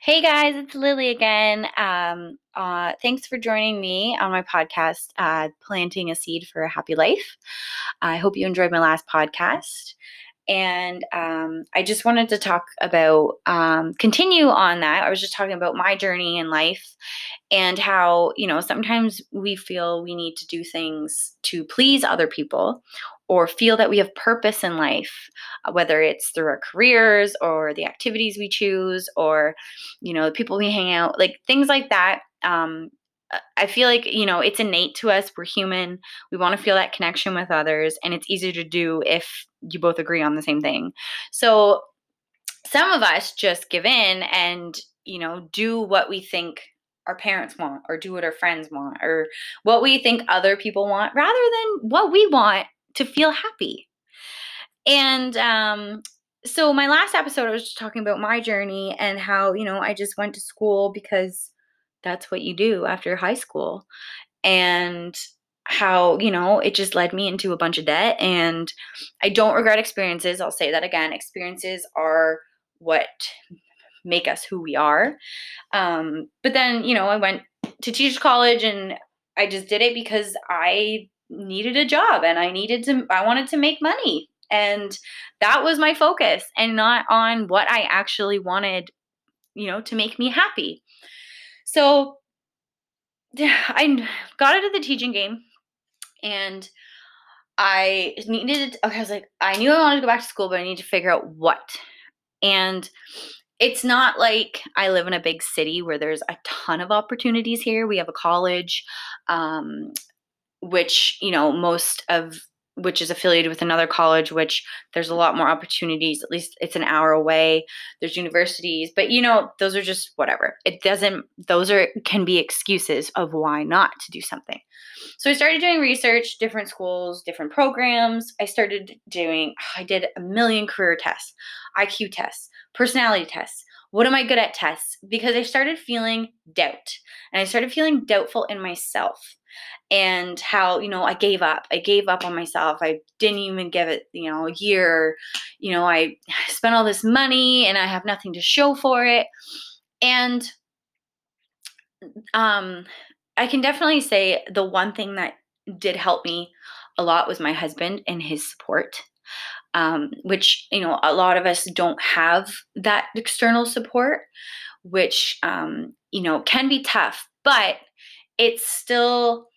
Hey guys, it's Lily again. Um, uh, thanks for joining me on my podcast, uh, Planting a Seed for a Happy Life. I hope you enjoyed my last podcast. And um, I just wanted to talk about, um, continue on that. I was just talking about my journey in life and how, you know, sometimes we feel we need to do things to please other people or feel that we have purpose in life, uh, whether it's through our careers or the activities we choose or, you know, the people we hang out, like things like that. Um, uh, I feel like, you know, it's innate to us. We're human. We want to feel that connection with others, and it's easier to do if you both agree on the same thing. So, some of us just give in and, you know, do what we think our parents want or do what our friends want or what we think other people want rather than what we want to feel happy. And um, so, my last episode, I was just talking about my journey and how, you know, I just went to school because that's what you do after high school. And how, you know, it just led me into a bunch of debt. And I don't regret experiences. I'll say that again. Experiences are what make us who we are. Um, but then, you know, I went to teach college and I just did it because I needed a job and I needed to, I wanted to make money. And that was my focus and not on what I actually wanted, you know, to make me happy. So I got out of the teaching game and I needed, okay, I was like, I knew I wanted to go back to school, but I need to figure out what. And it's not like I live in a big city where there's a ton of opportunities here. We have a college, um, which, you know, most of which is affiliated with another college, which there's a lot more opportunities. At least it's an hour away. There's universities, but you know, those are just whatever. It doesn't, those are, can be excuses of why not to do something. So I started doing research, different schools, different programs. I started doing, I did a million career tests, IQ tests, personality tests. What am I good at tests? Because I started feeling doubt and I started feeling doubtful in myself and how you know i gave up. I gave up on myself. I didn't even give it you know a year. You know i spent all this money and i have nothing to show for it. And um i can definitely say the one thing that did help me a lot was my husband and his support um, which you know a lot of us don't have that external support which um, you know can be tough but it's still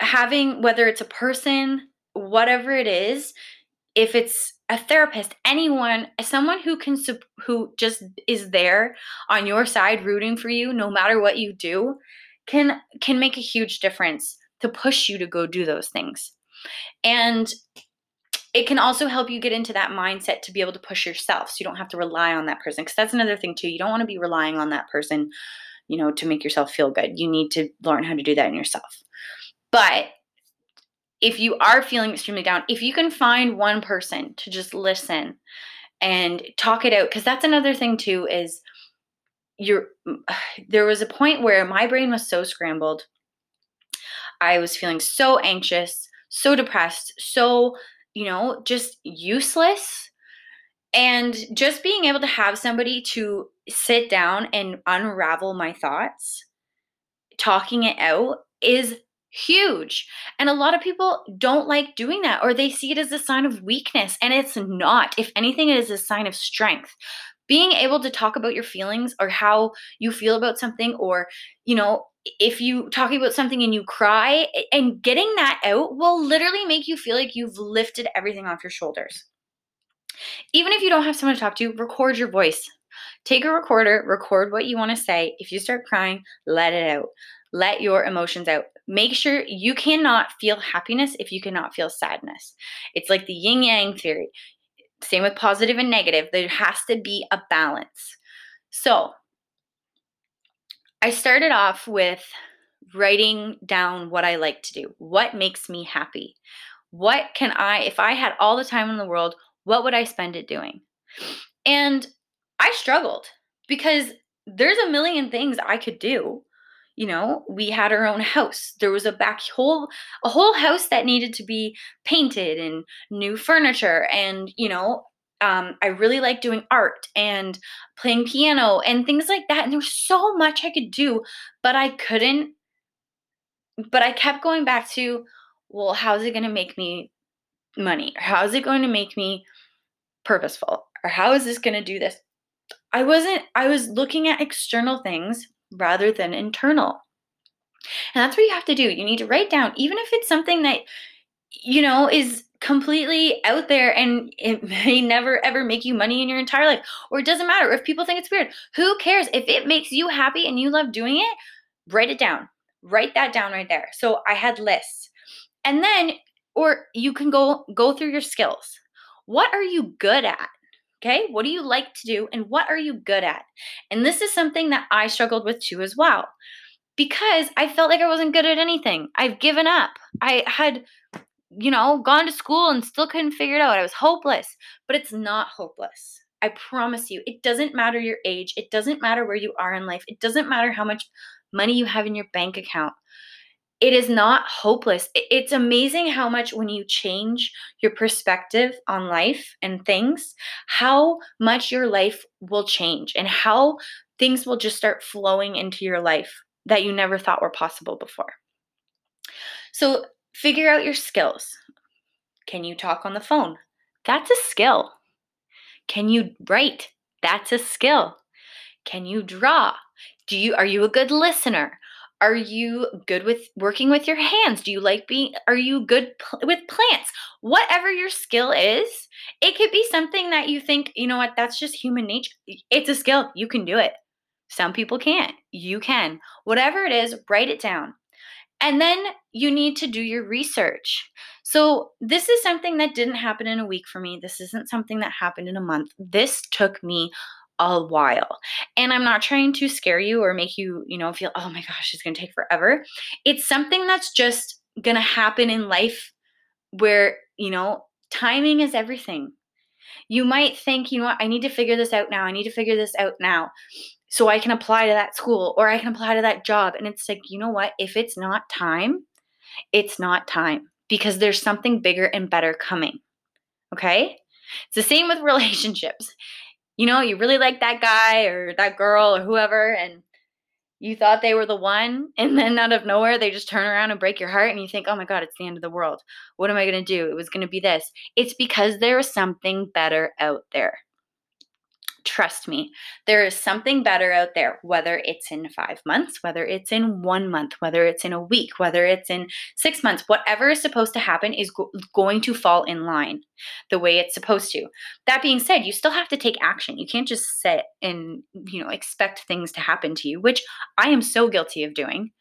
having whether it's a person, whatever it is, if it's a therapist, anyone, someone who can who just is there on your side rooting for you no matter what you do can can make a huge difference to push you to go do those things. And it can also help you get into that mindset to be able to push yourself so you don't have to rely on that person because that's another thing too you don't want to be relying on that person you know to make yourself feel good you need to learn how to do that in yourself but if you are feeling extremely down, if you can find one person to just listen and talk it out, because that's another thing too, is you're there was a point where my brain was so scrambled. I was feeling so anxious, so depressed, so, you know, just useless. And just being able to have somebody to sit down and unravel my thoughts, talking it out is huge. And a lot of people don't like doing that or they see it as a sign of weakness. And it's not. If anything, it is a sign of strength. Being able to talk about your feelings or how you feel about something, or, you know, if you talking about something and you cry and getting that out will literally make you feel like you've lifted everything off your shoulders. Even if you don't have someone to talk to, record your voice. Take a recorder, record what you want to say. If you start crying, let it out. Let your emotions out. Make sure you cannot feel happiness if you cannot feel sadness. It's like the yin yang theory. Same with positive and negative. There has to be a balance. So, I started off with writing down what I like to do. What makes me happy? What can I, if I had all the time in the world, what would I spend it doing? And I struggled because there's a million things I could do you know we had our own house there was a back whole a whole house that needed to be painted and new furniture and you know um, I really like doing art and playing piano and things like that. And there was so much I could do, but I couldn't. But I kept going back to, well, how's it going to make me money? Or how is it going to make me purposeful? Or how is this going to do this? I wasn't, I was looking at external things rather than internal. And that's what you have to do. You need to write down, even if it's something that, you know, is completely out there and it may never ever make you money in your entire life or it doesn't matter if people think it's weird who cares? If it makes you happy and you love doing it write it down. Write that down right there. So i had lists. And then or you can go go through your skills. What are you good at okay what do you like to do and what are you good at and this is something that i struggled with too as well because i felt like i wasn't good at anything i've given up i had you know, gone to school and still couldn't figure it out. I was hopeless, but it's not hopeless. I promise you, it doesn't matter your age. It doesn't matter where you are in life. It doesn't matter how much money you have in your bank account. It is not hopeless. It's amazing how much when you change your perspective on life and things, how much your life will change and how things will just start flowing into your life that you never thought were possible before. So, Figure out your skills. Can you talk on the phone? That's a skill. Can you write? That's a skill. Can you draw? Do you are you a good listener? Are you good with working with your hands? Do you like being are you good pl- with plants? Whatever your skill is, it could be something that you think, you know what, that's just human nature. It's a skill. You can do it. Some people can't. You can. Whatever it is, write it down. And then you need to do your research. So, this is something that didn't happen in a week for me. This isn't something that happened in a month. This took me a while. And I'm not trying to scare you or make you, you know, feel, oh my gosh, it's going to take forever. It's something that's just going to happen in life where, you know, timing is everything. You might think, you know what, I need to figure this out now. I need to figure this out now so I can apply to that school or I can apply to that job. And it's like, you know what? If it's not time, it's not time because there's something bigger and better coming. Okay? It's the same with relationships. You know, you really like that guy or that girl or whoever, and you thought they were the one, and then out of nowhere, they just turn around and break your heart, and you think, oh my God, it's the end of the world. What am I going to do? It was going to be this. It's because there is something better out there. Trust me, there is something better out there, whether it's in five months, whether it's in one month, whether it's in a week, whether it's in six months. Whatever is supposed to happen is go- going to fall in line the way it's supposed to. That being said, you still have to take action. You can't just sit and, you know, expect things to happen to you, which I am so guilty of doing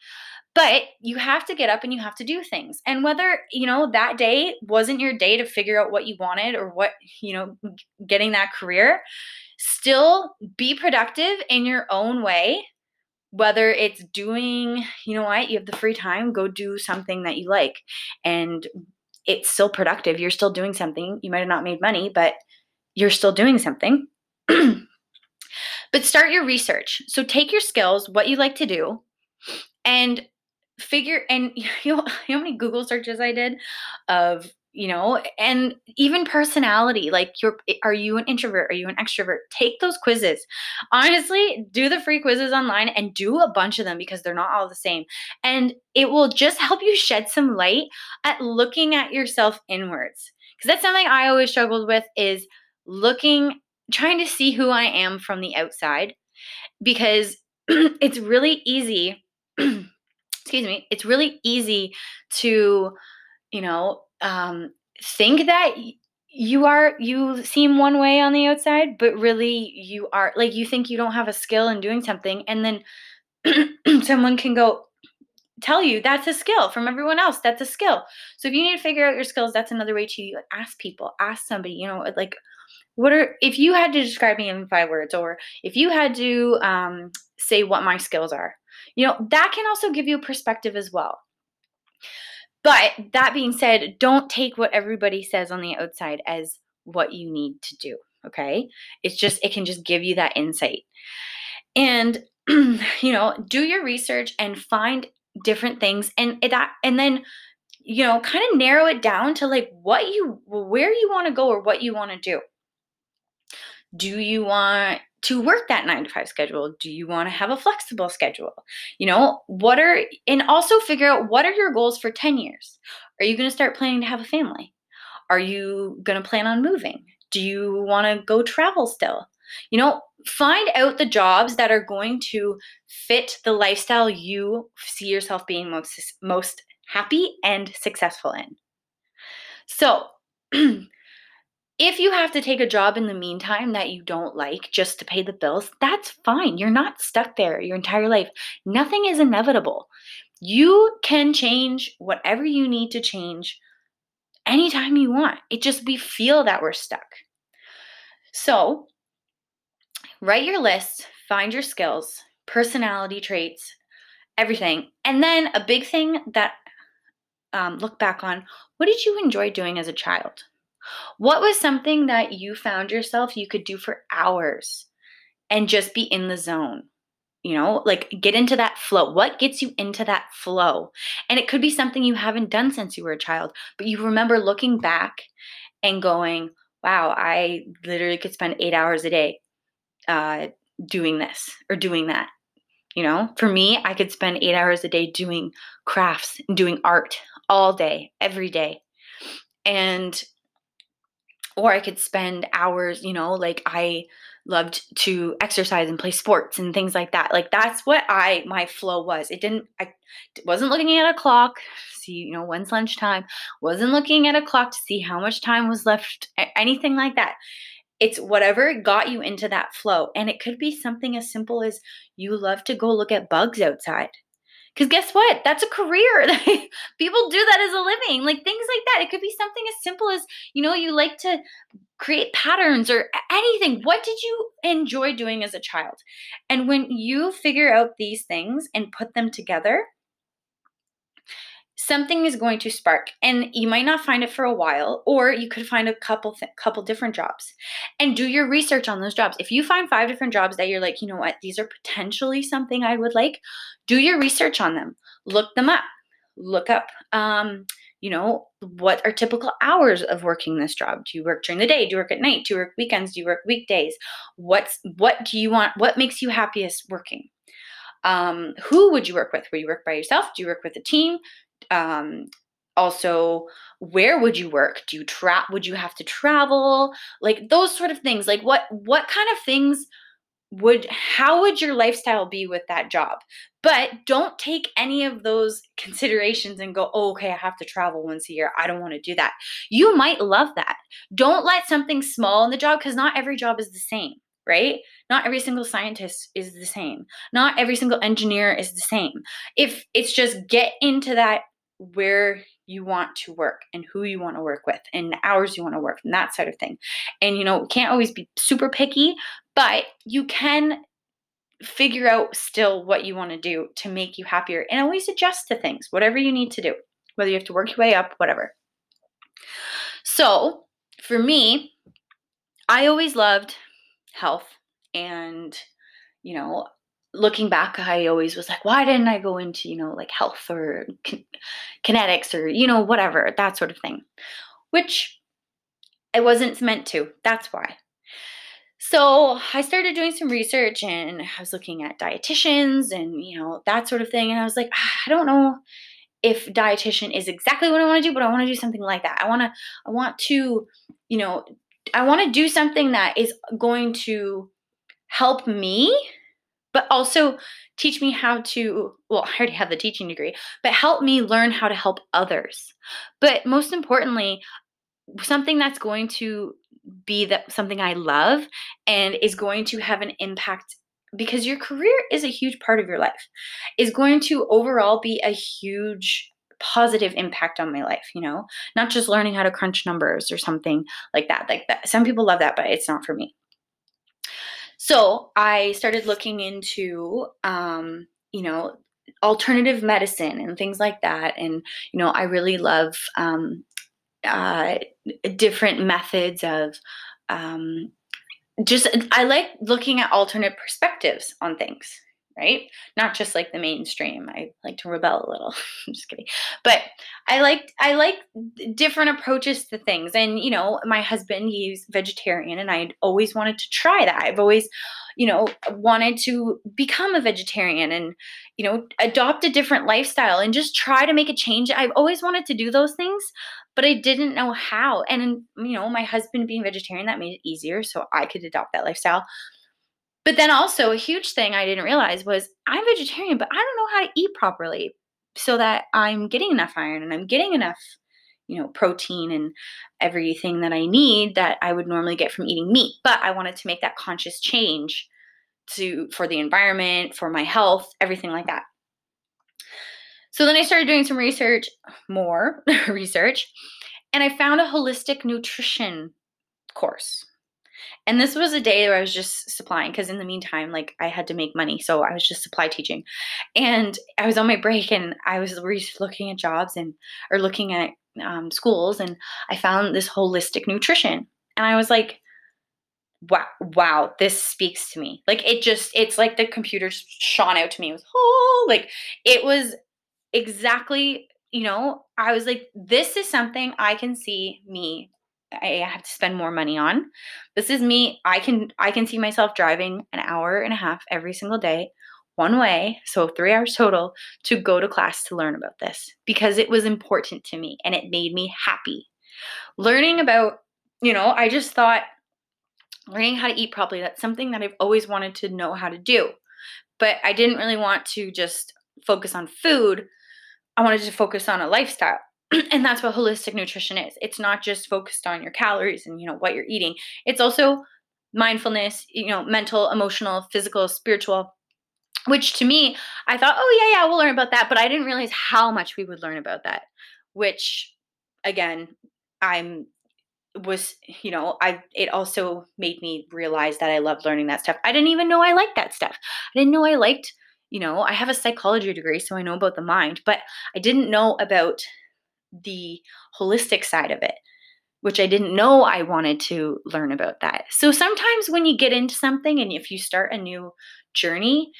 but you have to get up and you have to do things and whether you know that day wasn't your day to figure out what you wanted or what you know getting that career still be productive in your own way whether it's doing you know what you have the free time go do something that you like and it's still productive. You're still doing something. You might have not made money but you're still doing something. But start your research. So take your skills what you like to do and figure and you know, you know how many google searches i did of you know and even personality like you're eh, are you an introvert? Are you an extrovert? Take those quizzes. Honestly do the free quizzes online and do a bunch of them because they're not all the same and it will just help you shed some light at looking at yourself inwards because that's something i always struggled with is looking trying to see who i am from the outside because it's really easy excuse me it's really easy to you know um, think that you are you seem one way on the outside but really you are like you think you don't have a skill in doing something and then someone can go tell you that's a skill from everyone else that's a skill. So if you need to figure out your skills that's another way to ask people ask somebody you know like what are if you had to describe me in five words or if you had to um, say what my skills are you know that can also give you perspective as well but that being said, don't take what everybody says on the outside as what you need to do. Okay. It's just, it can just give you that insight. And, you know, do your research and find different things and that, and then, you know, kind of narrow it down to like what you, where you want to go or what you want to do. Do you want to work that nine to five schedule? Do you want to have a flexible schedule? You know, what are, and also figure out what are your goals for 10 years? Are you going to start planning to have a family? Are you going to plan on moving? Do you want to go travel still? You know, find out the jobs that are going to fit the lifestyle you see yourself being most most happy and successful in. So, if you have to take a job in the meantime that you don't like just to pay the bills, that's fine. You're not stuck there your entire life. Nothing is inevitable. You can change whatever you need to change anytime you want. It just we feel that we're stuck. So, write your list, find your skills, personality traits, everything. And then a big thing that um, look back on what did you enjoy doing as a child? What was something that you found yourself you could do for hours and just be in the zone? You know, like get into that flow. What gets you into that flow? And it could be something you haven't done since you were a child, but you remember looking back and going, wow, I literally could spend eight hours a day uh, doing this or doing that. You know, for me, I could spend eight hours a day doing crafts and doing art all day, every day. And, or I could spend hours, you know, like I loved to exercise and play sports and things like that. Like that's what I, my flow was. It didn't, I wasn't looking at a clock, see, you know, when's lunchtime, wasn't looking at a clock to see how much time was left, anything like that. It's whatever got you into that flow. And it could be something as simple as you love to go look at bugs outside. Because guess what? That's a career. People do that as a living. Like things like that. It could be something as simple as, you know, you like to create patterns or anything. What did you enjoy doing as a child? And when you figure out these things and put them together, something is going to spark and you might not find it for a while or you could find a couple th- couple different jobs. And do your research on those jobs. If you find five different jobs that you're like you know what? These are potentially something i would like do your research on them. Look them up. Look up um, you know what are typical hours of working this job? Do you work during the day? Do you work at night? Do you work weekends? Do you work weekdays? What's what do you want what makes you happiest working? Um, who would you work with? Will you work by yourself? Do you work with a team? Um, also where would you work? Do you trap would you have to travel? Like those sort of things like what what kind of things would how would your lifestyle be with that job? But don't take any of those considerations and go oh, okay i have to travel once a year. I don't want to do that. You might love that. Don't let something small in the job because not every job is the same right not every single scientist is the same not every single engineer is the same if it's just get into that where you want to work and who you want to work with and the hours you want to work and that sort of thing. And you know, can't always be super picky, but you can figure out still what you want to do to make you happier and always adjust to things, whatever you need to do, whether you have to work your way up, whatever. So, for me, I always loved health and you know, looking back, I always was like, why didn't I go into, you know, like health or kin- kinetics or, you know, whatever, that sort of thing, which I wasn't meant to. That's why. So I started doing some research and I was looking at dietitians and, you know, that sort of thing. And I was like, ah, I don't know if dietitian is exactly what I want to do, but I want to do something like that. I want to, I want to, you know, I want to do something that is going to help me but also teach me how to well i already have the teaching degree but help me learn how to help others. But most importantly something that's going to be that something i love and is going to have an impact because your career is a huge part of your life is going to overall be a huge positive impact on my life you know not just learning how to crunch numbers or something like that like that some people love that but it's not for me so I started looking into, um, you know, alternative medicine and things like that. And, you know, I really love um, uh, different methods of um, just, I like looking at alternate perspectives on things. Right? Not just like the mainstream. I like to rebel a little. I'm just kidding. But I like I like different approaches to things. And you know, my husband, he's vegetarian and I always wanted to try that. I've always, you know, wanted to become a vegetarian and you know, adopt a different lifestyle and just try to make a change. I've always wanted to do those things, but I didn't know how. And you know, my husband being vegetarian that made it easier so I could adopt that lifestyle. But then also a huge thing I didn't realize was I'm vegetarian, but I don't know how to eat properly so that I'm getting enough iron and I'm getting enough, you know, protein and everything that I need that I would normally get from eating meat. But I wanted to make that conscious change to for the environment, for my health, everything like that. So then I started doing some research, more research, and I found a holistic nutrition course and this was a day where I was just supplying because in the meantime, like I had to make money. So I was just supply teaching. And I was on my break and I was looking at jobs and or looking at um, schools and I found this holistic nutrition. And I was like, wow, wow, this speaks to me. Like it just, it's like the computer shone out to me. It was, oh, like it was exactly, you know, I was like, this is something I can see me I have to spend more money on. This is me. I can I can see myself driving an hour and a half every single day one way, so 3 hours total to go to class to learn about this because it was important to me and it made me happy. Learning about, you know, I just thought learning how to eat properly that's something that I've always wanted to know how to do. But I didn't really want to just focus on food. I wanted to focus on a lifestyle. and that's what holistic nutrition is. It's not just focused on your calories and you know what you're eating. It's also mindfulness you know mental emotional physical spiritual which to me i thought oh yeah yeah we'll learn about that but i didn't realize how much we would learn about that which again i'm was you know i it also made me realize that i love learning that stuff. I didn't even know i liked that stuff. I didn't know i liked you know i have a psychology degree so i know about the mind but i didn't know about the holistic side of it, which I didn't know I wanted to learn about that. So sometimes when you get into something and if you start a new journey,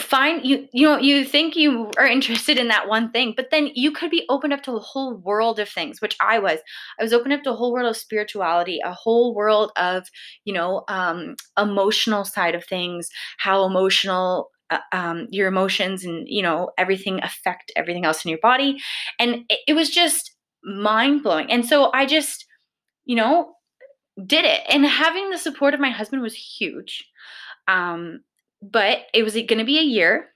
find you you know you think you are interested in that one thing but then you could be open up to a whole world of things which i was i was open up to a whole world of spirituality a whole world of you know um emotional side of things how emotional uh, um, your emotions and you know everything affect everything else in your body. And it, it was just mind blowing and so i just you know did it. And having the support of my husband was huge. Um, but it was going to be a year.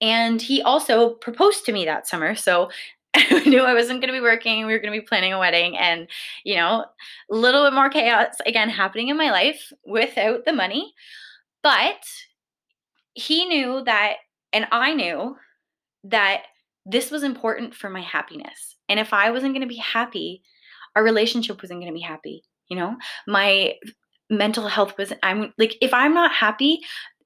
And he also proposed to me that summer. So I knew I wasn't going to be working. We were going to be planning a wedding, and you know, a little bit more chaos again happening in my life without the money. But he knew that, and I knew that this was important for my happiness. And if I wasn't going to be happy, our relationship wasn't going to be happy. You know, my mental health was, I'm like, if I'm not happy,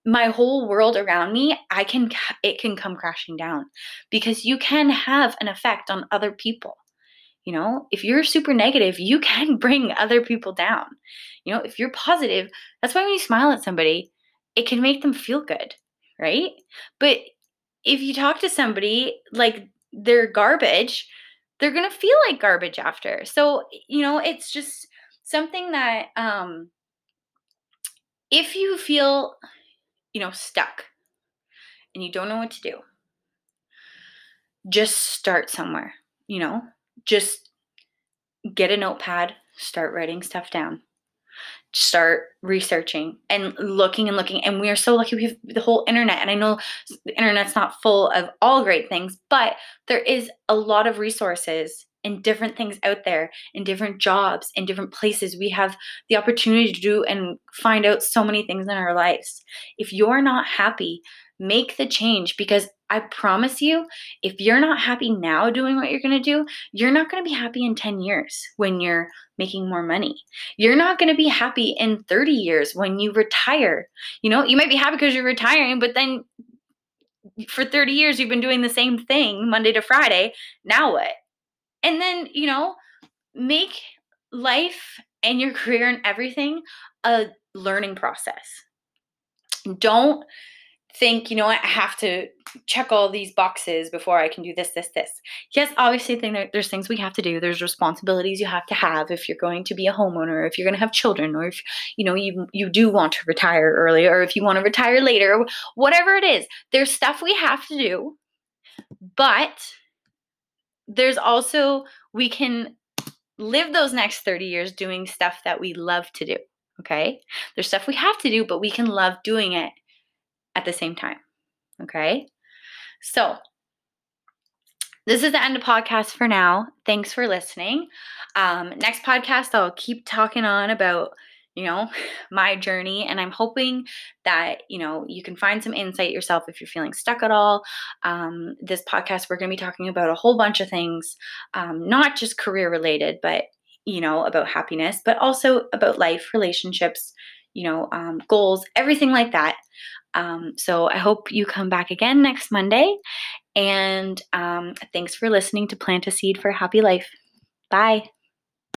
my whole world around me, I can, it can come crashing down because you can have an effect on other people. You know, if you're super negative, you can bring other people down. You know, if you're positive, that's why when you smile at somebody, it can make them feel good, right? But if you talk to somebody like they're garbage, they're going to feel like garbage after. So, you know, it's just something that um if you feel, you know, stuck and you don't know what to do, just start somewhere, you know? Just get a notepad, start writing stuff down start researching and looking and looking and we are so lucky we have the whole internet and i know the internet's not full of all great things but there is a lot of resources and different things out there in different jobs in different places we have the opportunity to do and find out so many things in our lives. If you're not happy make the change because I promise you, if you're not happy now doing what you're going to do, you're not going to be happy in 10 years when you're making more money. You're not going to be happy in 30 years when you retire. You know, you might be happy because you're retiring, but then for 30 years you've been doing the same thing Monday to Friday. Now what? And then, you know, make life and your career and everything a learning process. Don't think, you know what, I have to check all these boxes before I can do this, this, this. Yes, obviously, there's things we have to do. There's responsibilities you have to have if you're going to be a homeowner, if you're going to have children, or if you know you you do want to retire early, or if you want to retire later, whatever it is. There's stuff we have to do, but there's also we can live those next 30 years doing stuff that we love to do. Okay, there's stuff we have to do, but we can love doing it at the same time. Okay. So, this is the end of podcast for now. Thanks for listening. Um, next podcast, I'll keep talking on about, you know, my journey. And I'm hoping that, you know, you can find some insight yourself if you're feeling stuck at all. Um, this podcast, we're going to be talking about a whole bunch of things, um, not just career related, but, you know, about happiness, but also about life, relationships, you know, um, goals, everything like that. Um, so I hope you come back again next Monday. And um, thanks for listening to Plant a Seed for Happy Life. Bye.